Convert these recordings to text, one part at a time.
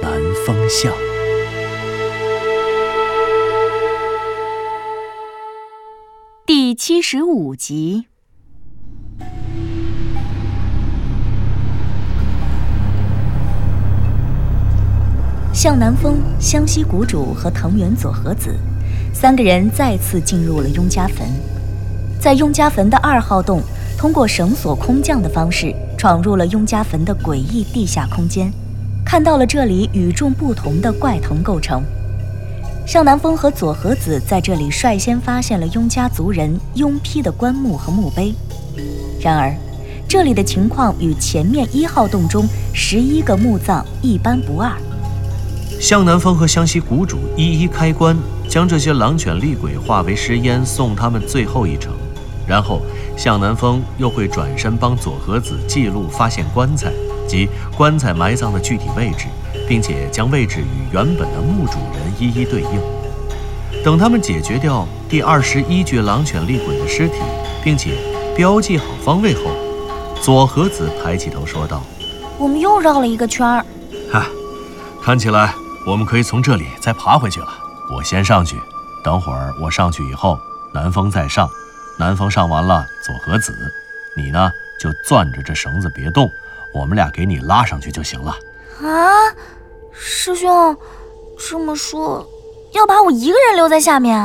南风向》。第七十五集。向南风、湘西谷主和藤原佐和子三个人再次进入了雍家坟。在雍家坟的二号洞，通过绳索空降的方式闯入了雍家坟的诡异地下空间，看到了这里与众不同的怪藤构成。向南风和佐和子在这里率先发现了雍家族人雍批的棺木和墓碑。然而，这里的情况与前面一号洞中十一个墓葬一般不二。向南风和湘西谷主一一开棺，将这些狼犬厉鬼化为尸烟，送他们最后一程。然后，向南风又会转身帮佐和子记录发现棺材及棺材埋葬的具体位置，并且将位置与原本的墓主人一一对应。等他们解决掉第二十一具狼犬厉鬼的尸体，并且标记好方位后，左和子抬起头说道我们又绕了一个圈儿。：“嗨，看起来我们可以从这里再爬回去了。我先上去，等会儿我上去以后，南风再上。南风上完了，左和子，你呢就攥着这绳子别动，我们俩给你拉上去就行了。啊，师兄，这么说，要把我一个人留在下面？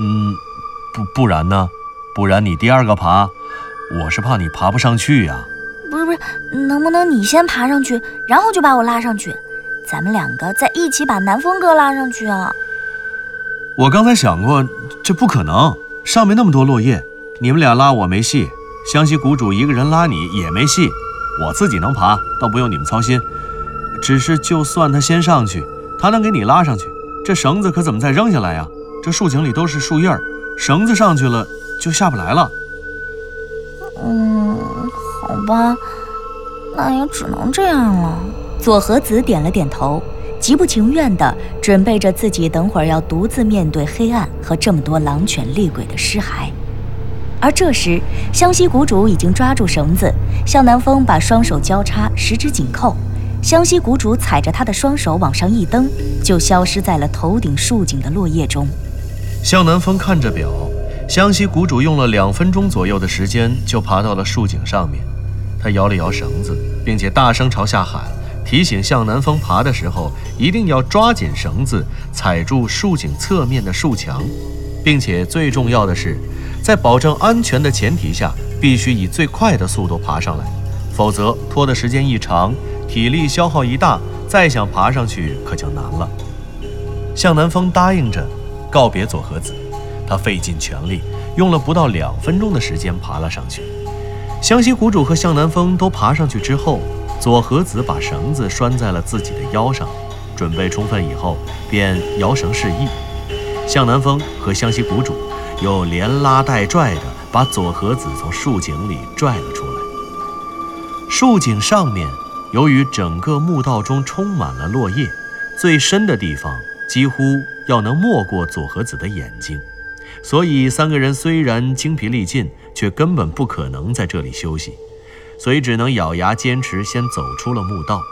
嗯，不不然呢？不然你第二个爬，我是怕你爬不上去呀、不是不是，能不能你先爬上去，然后就把我拉上去？咱们两个再一起把南风哥拉上去啊！我刚才想过，这不可能，上面那么多落叶，你们俩拉我没戏，湘西谷主一个人拉你也没戏，我自己能爬，倒不用你们操心。只是就算他先上去，他能给你拉上去，这绳子可怎么再扔下来呀？这树井里都是树叶儿，绳子上去了就下不来了。嗯，好吧，那也只能这样了。左和子点了点头，极不情愿地准备着自己等会儿要独自面对黑暗和这么多狼犬厉鬼的尸骸。而这时，湘西谷主已经抓住绳子，向南风把双手交叉，十指紧扣。湘西谷主踩着他的双手往上一蹬，就消失在了头顶树井的落叶中。向南风看着表，湘西谷主用了两分钟左右的时间就爬到了树井上面。他摇了摇绳子，并且大声朝下喊，提醒向南风爬的时候一定要抓紧绳子，踩住树井侧面的树墙，并且最重要的是，在保证安全的前提下，必须以最快的速度爬上来，否则拖的时间一长，体力消耗一大，再想爬上去可就难了。向南风答应着，告别佐和子，他费尽全力，用了不到两分钟的时间爬了上去。湘西谷主和向南风都爬上去之后，佐和子把绳子拴在了自己的腰上，准备充分以后，便摇绳示意。向南风和湘西谷主又连拉带拽的把佐和子从树井里拽了出来。树井上面，由于整个墓道中充满了落叶，最深的地方几乎要能没过佐和子的眼睛，所以三个人虽然精疲力尽，却根本不可能在这里休息，所以只能咬牙坚持先走出了墓道。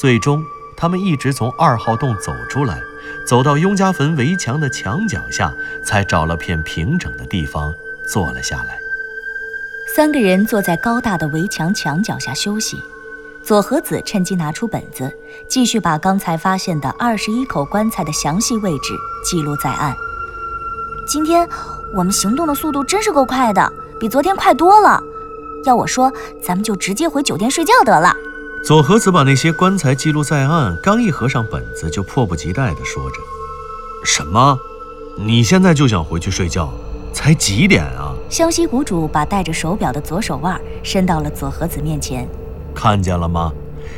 最终，他们一直从二号洞走出来，走到雍家坟围墙的墙角下，才找了片平整的地方坐了下来。三个人坐在高大的围墙墙角下休息。左和子趁机拿出本子，继续把刚才发现的二十一口棺材的详细位置记录在案。今天我们行动的速度真是够快的，比昨天快多了。要我说，咱们就直接回酒店睡觉得了。佐和子把那些棺材记录在案，刚一合上本子，就迫不及待地说着：“什么？你现在就想回去睡觉？才几点啊？湘西谷主把戴着手表的左手腕伸到了左和子面前。看见了吗？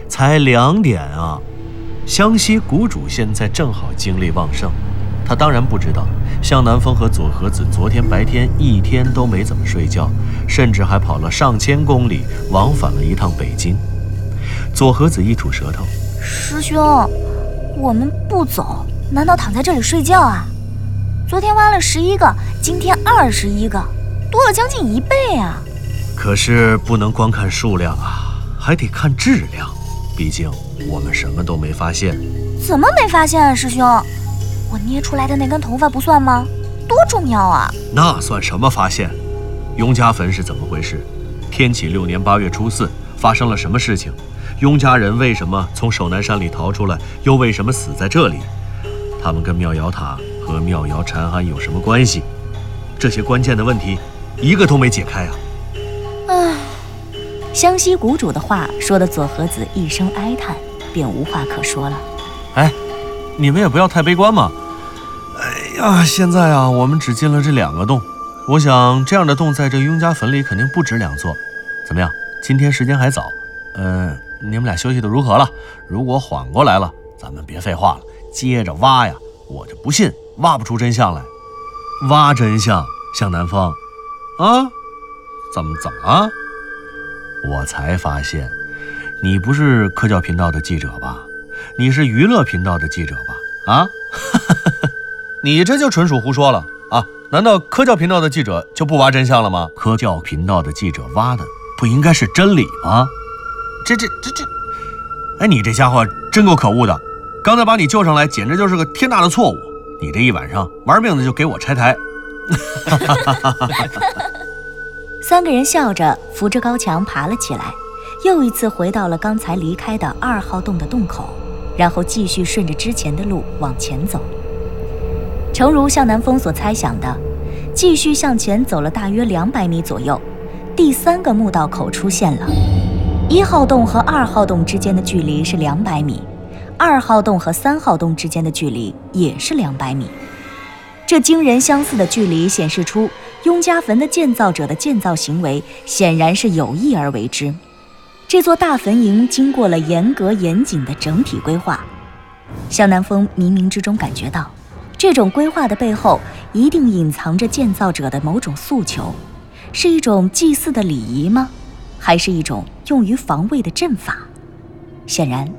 才两点啊！湘西谷主现在正好精力旺盛，他当然不知道向南风和左和子昨天白天一天都没怎么睡觉，甚至还跑了上千公里往返了一趟北京。佐和子一吐舌头：“师兄，我们不走，难道躺在这里睡觉啊？昨天挖了十一个，今天二十一个，多了将近一倍啊！可是不能光看数量啊，还得看质量。”毕竟我们什么都没发现，怎么没发现啊，师兄？我捏出来的那根头发不算吗？多重要啊！那算什么发现？雍家坟是怎么回事？天启六年八月初四发生了什么事情？雍家人为什么从守南山里逃出来？又为什么死在这里？他们跟妙瑶塔和妙瑶禅庵有什么关系？这些关键的问题，一个都没解开啊！唉。湘西谷主的话说的左和子一声哀叹，便无话可说了。哎，你们也不要太悲观嘛。哎呀，现在啊，我们只进了这两个洞，我想这样的洞在这雍家坟里肯定不止两座。怎么样？今天时间还早，嗯，你们俩休息的如何了？如果缓过来了，咱们别废话了，接着挖呀。我就不信挖不出真相来。挖真相，向南风，啊？怎么怎么了？我才发现，你不是科教频道的记者吧？你是娱乐频道的记者吧？啊，你这就纯属胡说了啊！难道科教频道的记者就不挖真相了吗？科教频道的记者挖的不应该是真理吗？这这这这，哎，你这家伙真够可恶的！刚才把你救上来，简直就是个天大的错误！你这一晚上玩命的就给我拆台！哈哈哈哈哈哈！三个人笑着扶着高墙爬了起来，又一次回到了刚才离开的二号洞的洞口，然后继续顺着之前的路往前走。诚如向南风所猜想的，继续向前走了大约两百米左右，第三个墓道口出现了。一号洞和二号洞之间的距离是两百米，二号洞和三号洞之间的距离也是两百米。这惊人相似的距离显示出。雍家坟的建造者的建造行为显然是有意而为之。这座大坟茔经过了严格严谨的整体规划。向南风冥冥之中感觉到，这种规划的背后一定隐藏着建造者的某种诉求，是一种祭祀的礼仪吗？还是一种用于防卫的阵法？显然，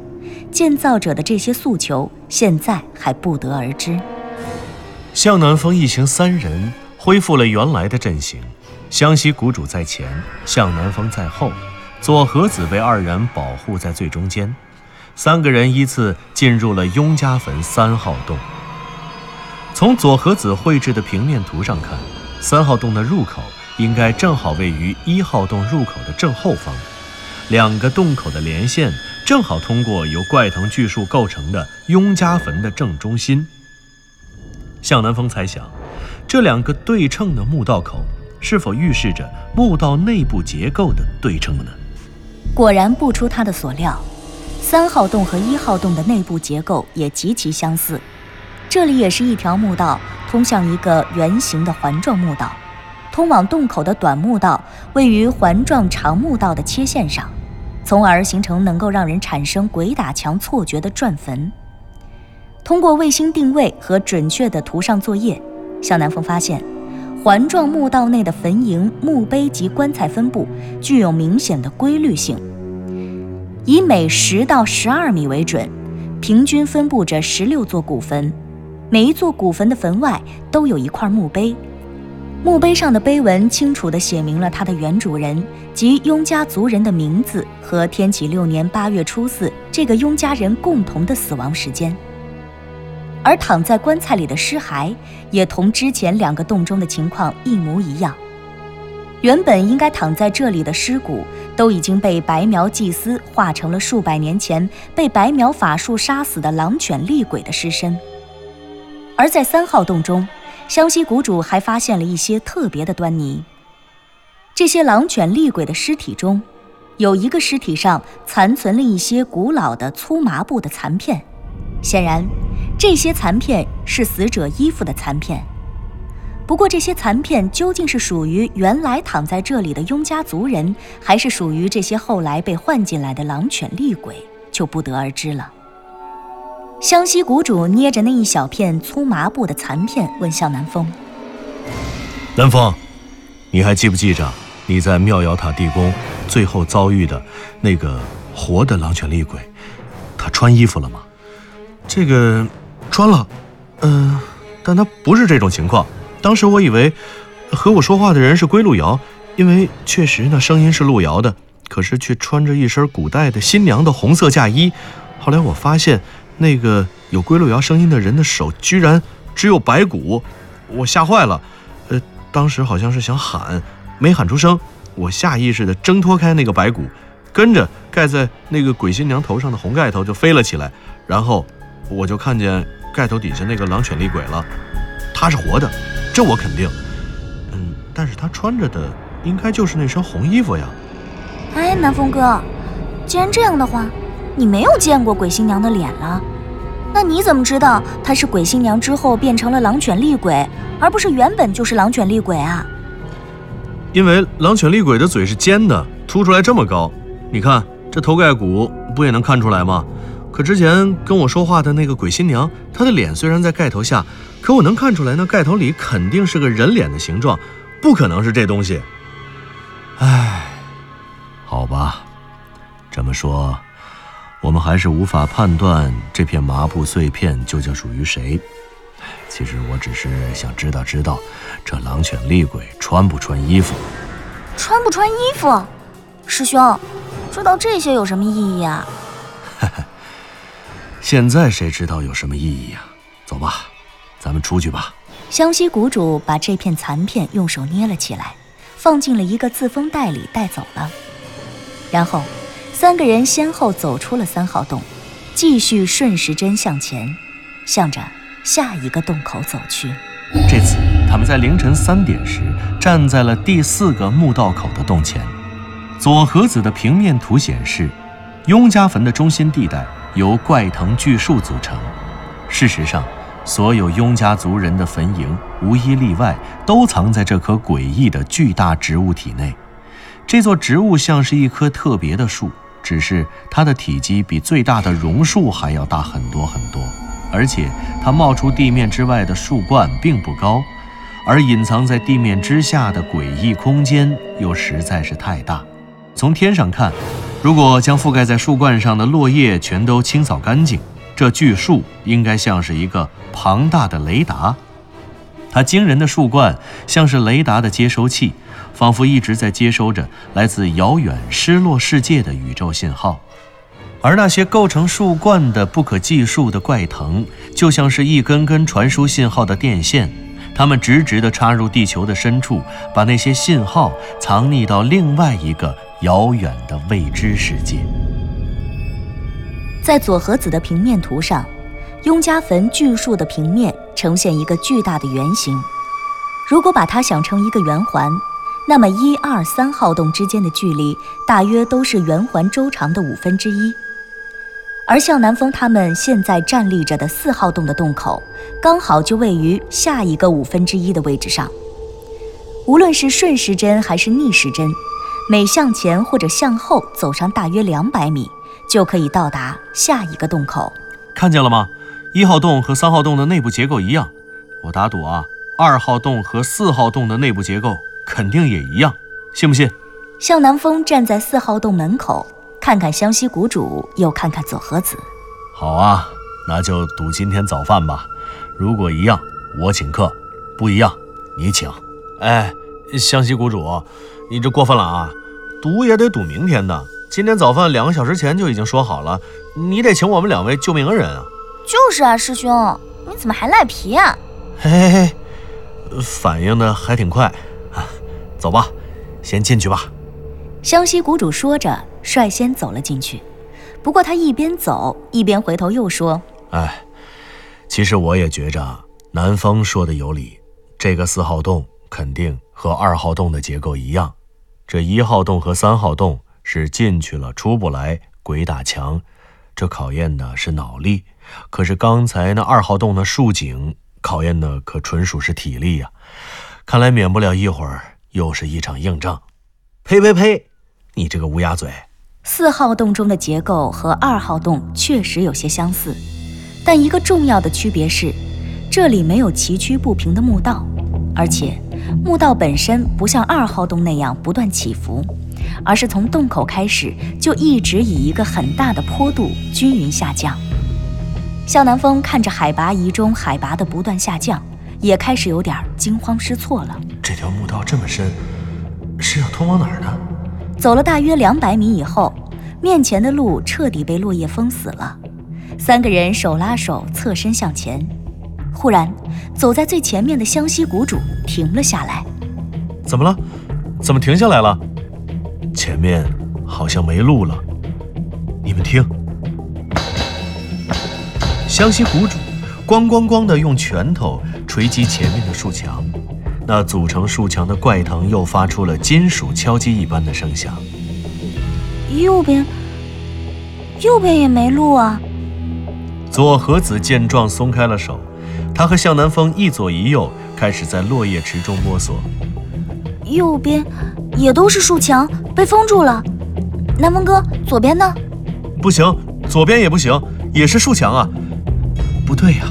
建造者的这些诉求现在还不得而知。向南风一行三人。恢复了原来的阵型，湘西谷主在前，向南风在后，左和子被二人保护在最中间。三个人依次进入了雍家坟三号洞。从左和子绘制的平面图上看，三号洞的入口应该正好位于一号洞入口的正后方，两个洞口的连线正好通过由怪藤巨树构成的雍家坟的正中心。向南风猜想。这两个对称的墓道口，是否预示着墓道内部结构的对称呢？果然不出他的所料，三号洞和一号洞的内部结构也极其相似。这里也是一条墓道，通向一个圆形的环状墓道。通往洞口的短墓道位于环状长墓道的切线上，从而形成能够让人产生鬼打墙错觉的转坟。通过卫星定位和准确的图上作业。向南风发现，环状墓道内的坟茔、墓碑及棺材分布具有明显的规律性，以每十到十二米为准，平均分布着十六座古坟。每一座古坟的坟外都有一块墓碑，墓碑上的碑文清楚地写明了它的原主人及雍家族人的名字和天启六年八月初四这个雍家人共同的死亡时间。而躺在棺材里的尸骸也同之前两个洞中的情况一模一样。原本应该躺在这里的尸骨都已经被白苗祭司化成了数百年前被白苗法术杀死的狼犬厉鬼的尸身。而在三号洞中，湘西谷主还发现了一些特别的端倪。这些狼犬厉鬼的尸体中，有一个尸体上残存了一些古老的粗麻布的残片，显然。这些残片是死者衣服的残片，不过这些残片究竟是属于原来躺在这里的雍家族人，还是属于这些后来被换进来的狼犬厉鬼，就不得而知了。湘西谷主捏着那一小片粗麻布的残片，问向南风：“南风，你还记不记着你在妙瑶塔地宫最后遭遇的那个活的狼犬厉鬼？他穿衣服了吗？”“这个穿了，嗯，但他不是这种情况。当时我以为和我说话的人是归路遥，因为确实那声音是路遥的。”可是却穿着一身古代的新娘的红色嫁衣。后来我发现，那个有归路遥声音的人的手居然只有白骨，我吓坏了。呃，当时好像是想喊，没喊出声。我下意识地挣脱开那个白骨，跟着盖在那个鬼新娘头上的红盖头就飞了起来。然后我就看见盖头底下那个狼犬厉鬼了，他是活的，这我肯定。嗯，但是他穿着的应该就是那身红衣服呀。哎，南风哥，既然这样的话，你没有见过鬼新娘的脸了，那你怎么知道她是鬼新娘之后变成了狼犬厉鬼，而不是原本就是狼犬厉鬼啊？因为狼犬厉鬼的嘴是尖的，凸出来这么高，你看这头盖骨不也能看出来吗？可之前跟我说话的那个鬼新娘，她的脸虽然在盖头下，可我能看出来，那盖头里肯定是个人脸的形状，不可能是这东西。唉。好吧，这么说，我们还是无法判断这片麻布碎片究竟属于谁。其实我只是想知道知道，这狼犬厉鬼穿不穿衣服？穿不穿衣服？师兄，知道这些有什么意义啊？现在谁知道有什么意义啊？走吧，咱们出去吧。湘西谷主把这片残片用手捏了起来，放进了一个自封袋里，带走了。然后，三个人先后走出了三号洞，继续顺时针向前，向着下一个洞口走去。这次，他们在凌晨三点时站在了第四个墓道口的洞前。左和子的平面图显示，雍家坟的中心地带由怪藤巨树组成。事实上，所有雍家族人的坟茔无一例外都藏在这棵诡异的巨大植物体内。这座植物像是一棵特别的树，只是它的体积比最大的榕树还要大很多很多，而且它冒出地面之外的树冠并不高，而隐藏在地面之下的诡异空间又实在是太大。从天上看，如果将覆盖在树冠上的落叶全都清扫干净，这巨树应该像是一个庞大的雷达。它惊人的树冠像是雷达的接收器。仿佛一直在接收着来自遥远失落世界的宇宙信号，而那些构成树冠的不可计数的怪藤，就像是一根根传输信号的电线，它们直直地插入地球的深处，把那些信号藏匿到另外一个遥远的未知世界。在左和子的平面图上，雍家坟巨树的平面呈现一个巨大的圆形，如果把它想成一个圆环。那么，一二三号洞之间的距离大约都是圆环周长的五分之一，而向南风他们现在站立着的四号洞的洞口，刚好就位于下一个五分之一的位置上。无论是顺时针还是逆时针，每向前或者向后走上大约两百米，就可以到达下一个洞口。看见了吗？一号洞和三号洞的内部结构一样，我打赌啊，二号洞和四号洞的内部结构。肯定也一样，信不信？向南风站在四号洞门口，看看湘西谷主，又看看左和子。好啊，那就赌今天早饭吧。如果一样，我请客；不一样，你请。哎，湘西谷主，你这过分了啊！赌也得赌明天的。今天早饭两个小时前就已经说好了，你得请我们两位救命恩人啊！就是啊，师兄，你怎么还赖皮啊？嘿嘿嘿，反应的还挺快。走吧，先进去吧。湘西谷主说着，率先走了进去。不过他一边走一边回头又说：“哎，其实我也觉着南风说的有理。这个四号洞肯定和二号洞的结构一样。这一号洞和三号洞是进去了出不来，鬼打墙。这考验的是脑力。可是刚才那二号洞的竖井考验的可纯属是体力呀。看来免不了一会儿。”又是一场硬仗，呸呸呸！你这个乌鸦嘴！四号洞中的结构和二号洞确实有些相似，但一个重要的区别是，这里没有崎岖不平的墓道，而且墓道本身不像二号洞那样不断起伏，而是从洞口开始就一直以一个很大的坡度均匀下降。向南风看着海拔仪中海拔的不断下降，也开始有点惊慌失措了。这条墓道这么深，是要通往哪儿呢？走了大约两百米以后，面前的路彻底被落叶封死了。三个人手拉手侧身向前，忽然，走在最前面的湘西谷主停了下来。怎么了？怎么停下来了？前面好像没路了。你们听，湘西谷主咣咣咣地用拳头锤击前面的树墙，那组成树墙的怪藤又发出了金属敲击一般的声响。右边，右边也没路啊！左和子见状松开了手，他和向南风一左一右，开始在落叶池中摸索。右边也都是树墙，被封住了。南风哥，左边呢？不行，左边也不行，也是树墙啊！不对呀，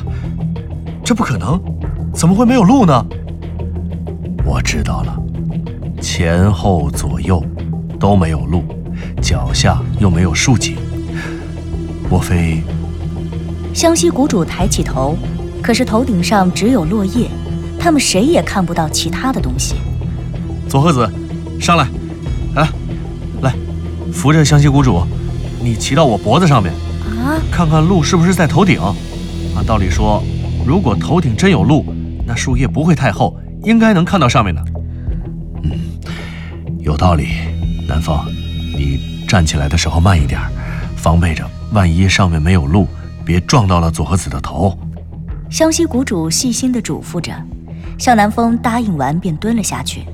这不可能，怎么会没有路呢？我知道了，前后左右都没有路，脚下又没有树井，莫非？湘西谷主抬起头，可是头顶上只有落叶，他们谁也看不到其他的东西。左和子，上来，来，来，扶着湘西谷主，你骑到我脖子上面，啊，看看路是不是在头顶。按道理说，如果头顶真有路，那树叶不会太厚，应该能看到上面的。嗯，有道理。南风，你站起来的时候慢一点，防备着，万一上面没有路。别撞到了左和子的头。湘西谷主细心地嘱咐着，向南风答应完便蹲了下去。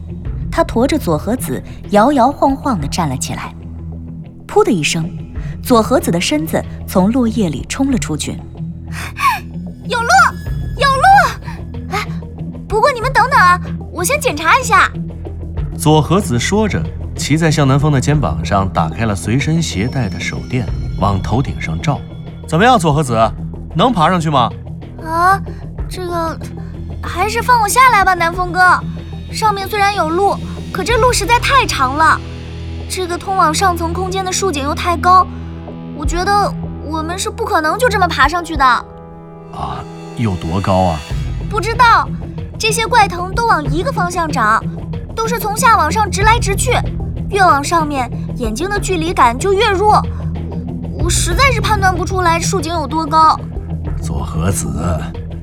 他驮着左和子，摇摇晃晃地站了起来。噗的一声，左和子的身子从落叶里冲了出去。有路，有路！等我先检查一下。左和子说着，骑在向南风的肩膀上，打开了随身携带的手电，往头顶上照。怎么样，左和子，能爬上去吗？啊，这个还是放我下来吧，南风哥。上面虽然有路，可这路实在太长了，这个通往上层空间的竖井又太高，我觉得我们是不可能就这么爬上去的。啊，有多高啊？不知道。这些怪藤都往一个方向长，都是从下往上直来直去，越往上面，眼睛的距离感就越弱。我实在是判断不出来树井有多高。左和子，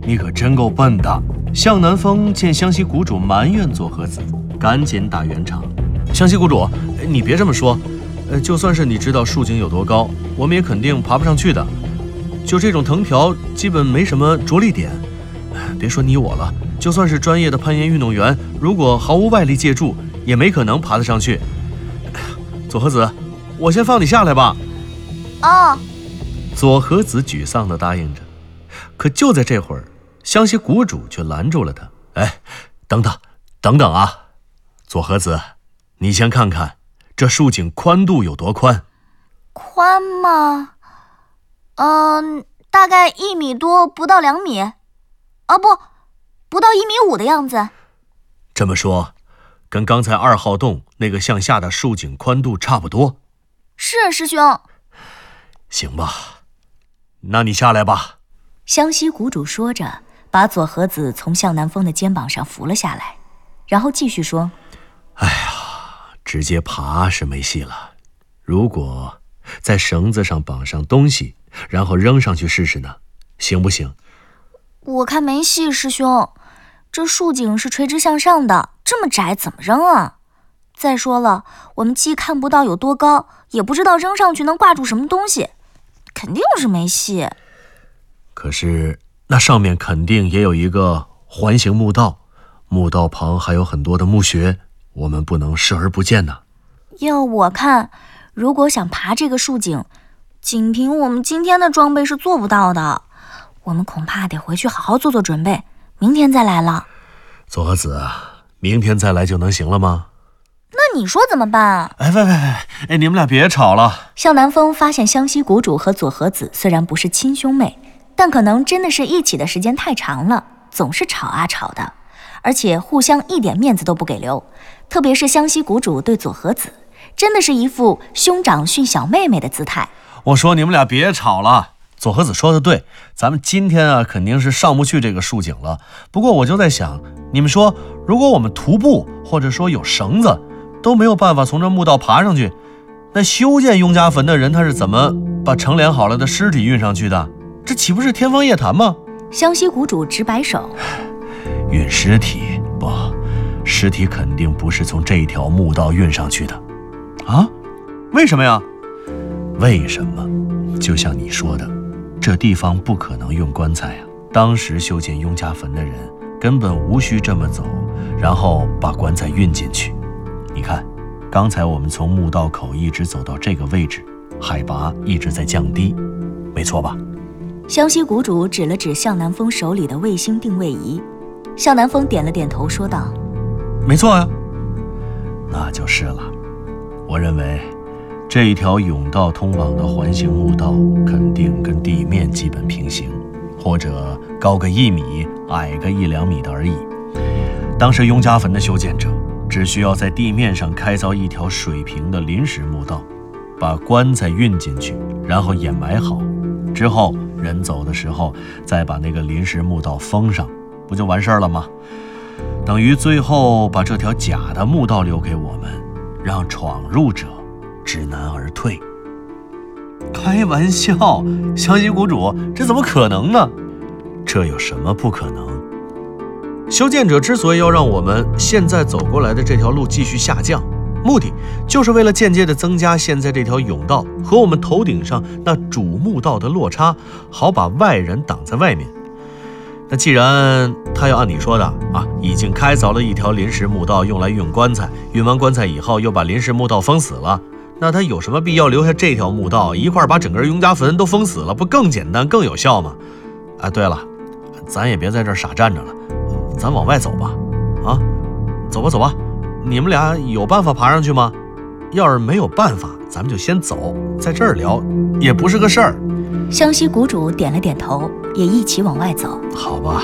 你可真够笨的。向南风见湘西谷主埋怨左和子，赶紧打圆场。湘西谷主，你别这么说。呃，就算是你知道树井有多高，我们也肯定爬不上去的。就这种藤条，基本没什么着力点。别说你我了，就算是专业的攀岩运动员，如果毫无外力借助，也没可能爬得上去。左和子，我先放你下来吧。哦，左和子沮丧地答应着，可就在这会儿，湘西谷主却拦住了他。哎，等等，等等啊！左和子，你先看看这树井宽度有多宽？宽吗？嗯，大概一米多，不到两米。啊，不，不到一米五的样子。这么说，跟刚才二号洞那个向下的竖井宽度差不多。是啊师兄。行吧，那你下来吧。湘西谷主说着，把左和子从向南风的肩膀上扶了下来，然后继续说：“哎呀，直接爬是没戏了。如果在绳子上绑上东西，然后扔上去试试呢？行不行？”我看没戏，师兄。这竖井是垂直向上的，这么窄，怎么扔啊？再说了，我们既看不到有多高，也不知道扔上去能挂住什么东西。肯定是没戏。可是那上面肯定也有一个环形墓道，墓道旁还有很多的墓穴，我们不能视而不见呐。要我看，如果想爬这个竖井，仅凭我们今天的装备是做不到的。我们恐怕得回去好好做做准备，明天再来了。左和子，明天再来就能行了吗？那你说怎么办啊？哎，喂喂喂，哎，你们俩别吵了。向南风发现湘西谷主和左和子虽然不是亲兄妹，但可能真的是一起的时间太长了，总是吵啊吵的，而且互相一点面子都不给留。特别是湘西谷主对左和子，真的是一副兄长训小妹妹的姿态。我说你们俩别吵了。佐和子说的对，咱们今天啊肯定是上不去这个竖井了。不过我就在想，你们说，如果我们徒步，或者说有绳子，都没有办法从这墓道爬上去，那修建雍家坟的人他是怎么把成殓好了的尸体运上去的？这岂不是天方夜谭吗？湘西谷主直摆手，运尸体不，尸体肯定不是从这条墓道运上去的。啊？为什么呀？为什么？就像你说的。这地方不可能用棺材啊！当时修建雍家坟的人根本无需这么走，然后把棺材运进去。你看，刚才我们从墓道口一直走到这个位置，海拔一直在降低，没错吧？湘西谷主指了指向南风手里的卫星定位仪，向南风点了点头，说道：“没错呀，那就是了。我认为。”这一条甬道通往的环形墓道肯定跟地面基本平行，或者高个一米，矮个一两米的而已。当时雍家坟的修建者只需要在地面上开凿一条水平的临时墓道，把棺材运进去，然后掩埋好，之后人走的时候再把那个临时墓道封上，不就完事儿了吗？等于最后把这条假的墓道留给我们，让闯入者。知难而退。开玩笑，湘西谷主，这怎么可能呢？这有什么不可能？修建者之所以要让我们现在走过来的这条路继续下降，目的就是为了间接的增加现在这条甬道和我们头顶上那主墓道的落差，好把外人挡在外面。那既然他要按你说的啊，已经开凿了一条临时墓道用来运棺材，运完棺材以后又把临时墓道封死了。那他有什么必要留下这条墓道，一块把整个雍家坟都封死了，不更简单、更有效吗？啊，对了，咱也别在这傻站着了，咱往外走吧。啊，走吧，走吧。你们俩有办法爬上去吗？要是没有办法，咱们就先走，在这儿聊也不是个事儿。湘西谷主点了点头，也一起往外走。好吧。